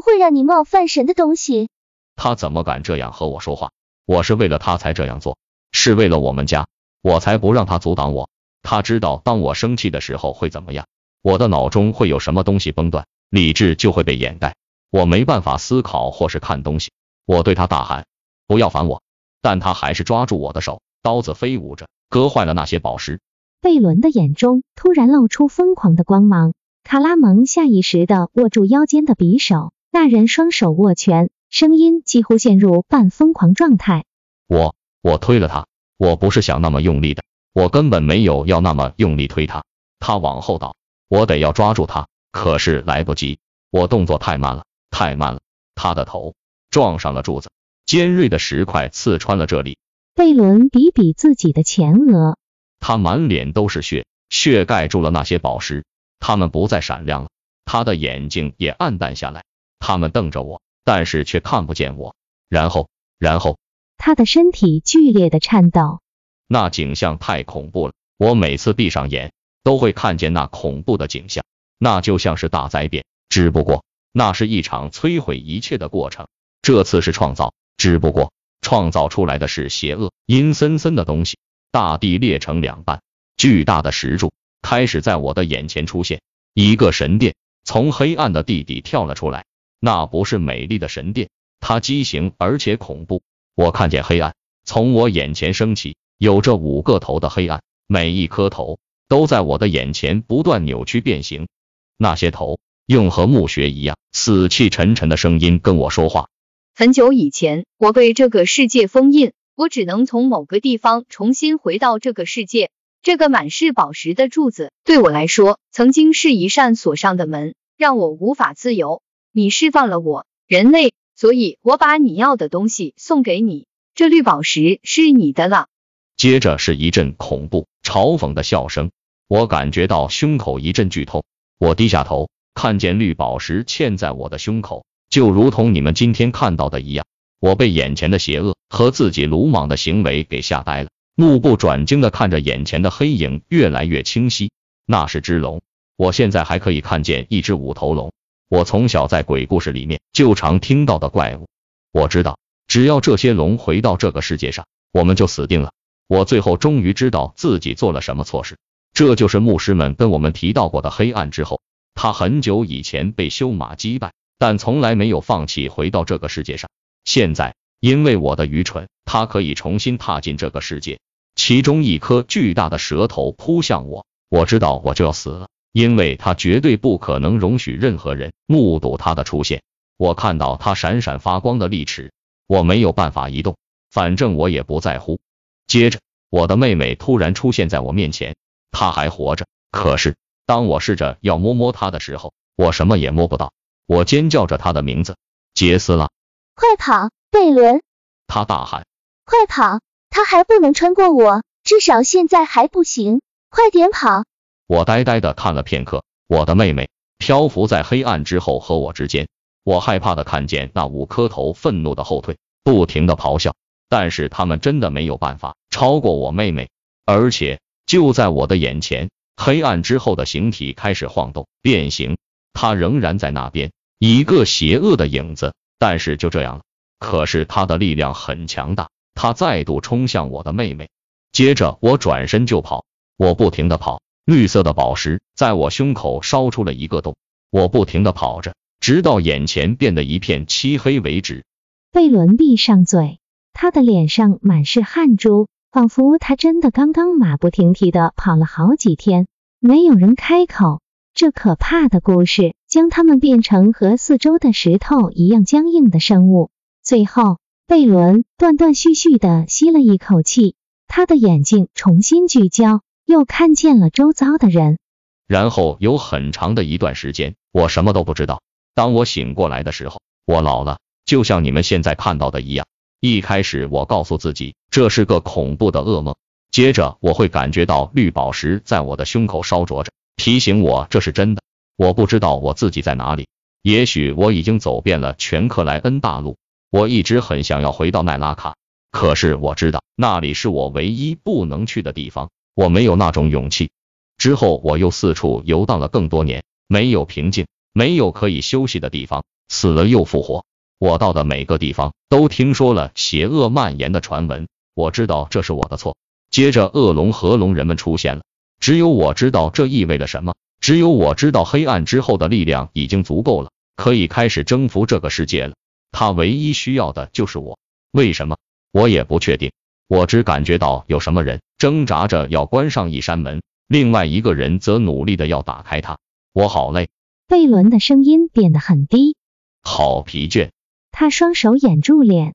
不会让你冒犯神的东西。他怎么敢这样和我说话？我是为了他才这样做，是为了我们家，我才不让他阻挡我。他知道当我生气的时候会怎么样，我的脑中会有什么东西崩断，理智就会被掩盖，我没办法思考或是看东西。我对他大喊：“不要烦我！”但他还是抓住我的手，刀子飞舞着，割坏了那些宝石。贝伦的眼中突然露出疯狂的光芒。卡拉蒙下意识地握住腰间的匕首，那人双手握拳，声音几乎陷入半疯狂状态。我我推了他，我不是想那么用力的，我根本没有要那么用力推他。他往后倒，我得要抓住他，可是来不及，我动作太慢了，太慢了。他的头撞上了柱子，尖锐的石块刺穿了这里。贝伦比比自己的前额，他满脸都是血，血盖住了那些宝石。他们不再闪亮了，他的眼睛也暗淡下来。他们瞪着我，但是却看不见我。然后，然后，他的身体剧烈的颤抖。那景象太恐怖了，我每次闭上眼都会看见那恐怖的景象。那就像是大灾变，只不过那是一场摧毁一切的过程。这次是创造，只不过创造出来的是邪恶、阴森森的东西。大地裂成两半，巨大的石柱。开始在我的眼前出现一个神殿，从黑暗的地底跳了出来。那不是美丽的神殿，它畸形而且恐怖。我看见黑暗从我眼前升起，有着五个头的黑暗，每一颗头都在我的眼前不断扭曲变形。那些头用和墓穴一样死气沉沉的声音跟我说话。很久以前，我被这个世界封印，我只能从某个地方重新回到这个世界。这个满是宝石的柱子对我来说，曾经是一扇锁上的门，让我无法自由。你释放了我，人类，所以我把你要的东西送给你。这绿宝石是你的了。接着是一阵恐怖、嘲讽的笑声，我感觉到胸口一阵剧痛。我低下头，看见绿宝石嵌在我的胸口，就如同你们今天看到的一样。我被眼前的邪恶和自己鲁莽的行为给吓呆了。目不转睛的看着眼前的黑影越来越清晰，那是只龙。我现在还可以看见一只五头龙，我从小在鬼故事里面就常听到的怪物。我知道，只要这些龙回到这个世界上，我们就死定了。我最后终于知道自己做了什么错事，这就是牧师们跟我们提到过的黑暗之后。他很久以前被修马击败，但从来没有放弃回到这个世界上。现在因为我的愚蠢，他可以重新踏进这个世界。其中一颗巨大的舌头扑向我，我知道我就要死了，因为他绝对不可能容许任何人目睹他的出现。我看到他闪闪发光的利齿，我没有办法移动，反正我也不在乎。接着，我的妹妹突然出现在我面前，她还活着，可是当我试着要摸摸她的时候，我什么也摸不到。我尖叫着她的名字，杰斯拉，快跑，贝伦！他大喊，快跑！他还不能穿过我，至少现在还不行。快点跑！我呆呆的看了片刻，我的妹妹漂浮在黑暗之后和我之间。我害怕的看见那五颗头愤怒的后退，不停的咆哮，但是他们真的没有办法超过我妹妹。而且就在我的眼前，黑暗之后的形体开始晃动变形，它仍然在那边，一个邪恶的影子。但是就这样了，可是他的力量很强大。他再度冲向我的妹妹，接着我转身就跑，我不停的跑，绿色的宝石在我胸口烧出了一个洞，我不停的跑着，直到眼前变得一片漆黑为止。贝伦闭上嘴，他的脸上满是汗珠，仿佛他真的刚刚马不停蹄的跑了好几天。没有人开口，这可怕的故事将他们变成和四周的石头一样僵硬的生物，最后。贝伦断断续续的吸了一口气，他的眼睛重新聚焦，又看见了周遭的人。然后有很长的一段时间，我什么都不知道。当我醒过来的时候，我老了，就像你们现在看到的一样。一开始我告诉自己这是个恐怖的噩梦，接着我会感觉到绿宝石在我的胸口烧灼着，提醒我这是真的。我不知道我自己在哪里，也许我已经走遍了全克莱恩大陆。我一直很想要回到奈拉卡，可是我知道那里是我唯一不能去的地方，我没有那种勇气。之后我又四处游荡了更多年，没有平静，没有可以休息的地方，死了又复活。我到的每个地方都听说了邪恶蔓延的传闻，我知道这是我的错。接着恶龙和龙人们出现了，只有我知道这意味着什么，只有我知道黑暗之后的力量已经足够了，可以开始征服这个世界了。他唯一需要的就是我，为什么？我也不确定。我只感觉到有什么人挣扎着要关上一扇门，另外一个人则努力的要打开它。我好累。贝伦的声音变得很低，好疲倦。他双手掩住脸。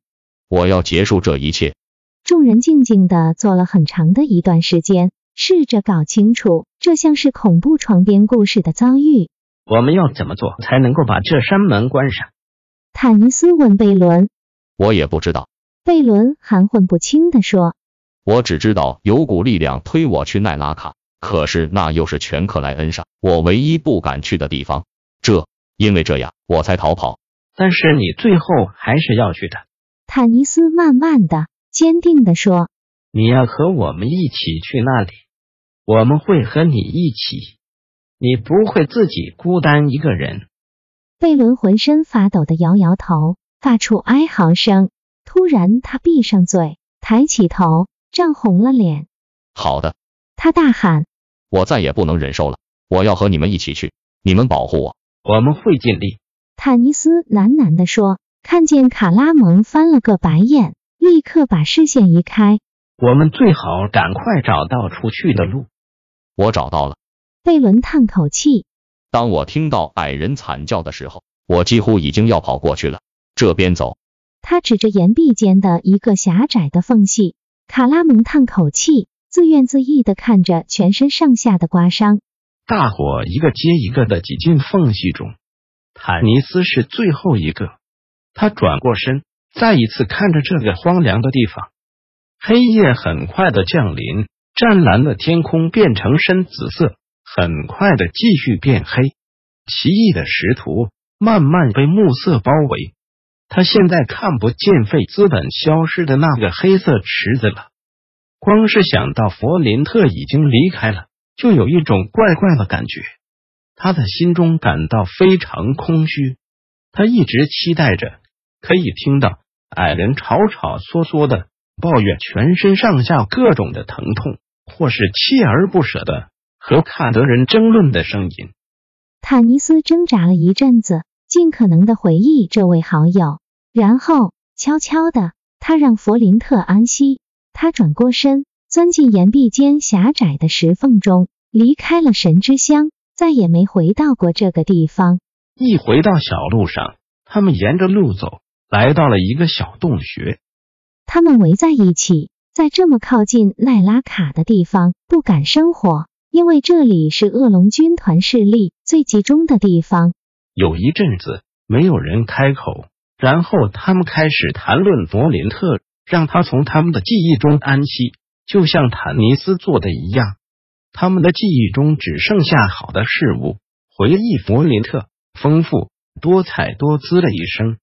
我要结束这一切。众人静静的坐了很长的一段时间，试着搞清楚这像是恐怖床边故事的遭遇。我们要怎么做才能够把这扇门关上？坦尼斯问贝伦：“我也不知道。”贝伦含混不清的说：“我只知道有股力量推我去奈拉卡，可是那又是全克莱恩上我唯一不敢去的地方。这因为这样，我才逃跑。但是你最后还是要去的。”坦尼斯慢慢的、坚定的说：“你要和我们一起去那里，我们会和你一起，你不会自己孤单一个人。”贝伦浑身发抖的摇摇头，发出哀嚎声。突然，他闭上嘴，抬起头，涨红了脸。好的，他大喊：“我再也不能忍受了！我要和你们一起去，你们保护我，我们会尽力。”坦尼斯喃喃地说。看见卡拉蒙翻了个白眼，立刻把视线移开。我们最好赶快找到出去的路。我找到了。贝伦叹口气。当我听到矮人惨叫的时候，我几乎已经要跑过去了。这边走，他指着岩壁间的一个狭窄的缝隙。卡拉蒙叹口气，自怨自艾的看着全身上下的刮伤。大伙一个接一个的挤进缝隙中，坦尼斯是最后一个。他转过身，再一次看着这个荒凉的地方。黑夜很快的降临，湛蓝的天空变成深紫色。很快的，继续变黑。奇异的石图慢慢被暮色包围。他现在看不见费资本消失的那个黑色池子了。光是想到弗林特已经离开了，就有一种怪怪的感觉。他的心中感到非常空虚。他一直期待着可以听到矮人吵吵嗦嗦的抱怨全身上下各种的疼痛，或是锲而不舍的。和卡德人争论的声音。坦尼斯挣扎了一阵子，尽可能的回忆这位好友，然后悄悄的，他让弗林特安息。他转过身，钻进岩壁间狭窄的石缝中，离开了神之乡，再也没回到过这个地方。一回到小路上，他们沿着路走，来到了一个小洞穴。他们围在一起，在这么靠近奈拉卡的地方，不敢生火。因为这里是恶龙军团势力最集中的地方。有一阵子没有人开口，然后他们开始谈论弗林特，让他从他们的记忆中安息，就像坦尼斯做的一样。他们的记忆中只剩下好的事物，回忆弗林特丰富多彩多姿的一生。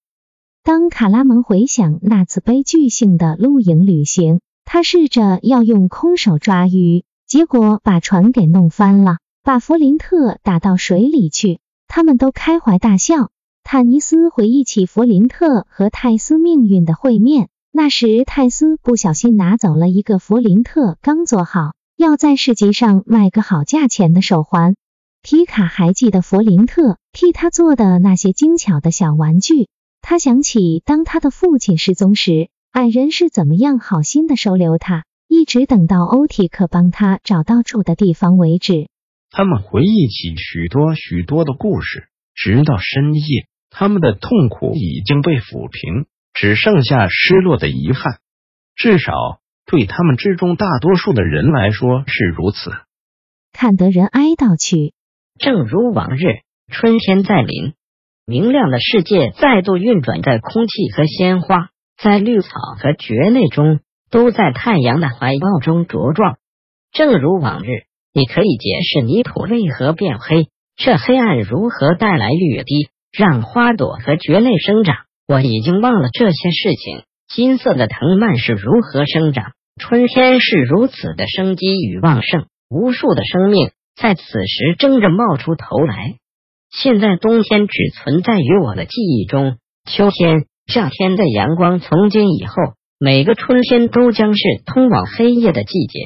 当卡拉蒙回想那次悲剧性的露营旅行，他试着要用空手抓鱼。结果把船给弄翻了，把弗林特打到水里去。他们都开怀大笑。坦尼斯回忆起弗林特和泰斯命运的会面，那时泰斯不小心拿走了一个弗林特刚做好要在市集上卖个好价钱的手环。皮卡还记得弗林特替他做的那些精巧的小玩具。他想起当他的父亲失踪时，矮人是怎么样好心的收留他。一直等到欧提克帮他找到住的地方为止。他们回忆起许多许多的故事，直到深夜，他们的痛苦已经被抚平，只剩下失落的遗憾。至少对他们之中大多数的人来说是如此。看得人哀悼去正如往日，春天在临，明亮的世界再度运转在空气和鲜花，在绿草和蕨类中，都在太阳的怀抱中茁壮。正如往日，你可以解释泥土为何变黑，这黑暗如何带来雨滴，让花朵和蕨类生长。我已经忘了这些事情。金色的藤蔓是如何生长？春天是如此的生机与旺盛，无数的生命在此时争着冒出头来。现在冬天只存在于我的记忆中，秋天、夏天的阳光从今以后，每个春天都将是通往黑夜的季节。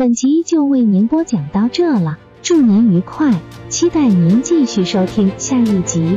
本集就为您播讲到这了，祝您愉快，期待您继续收听下一集。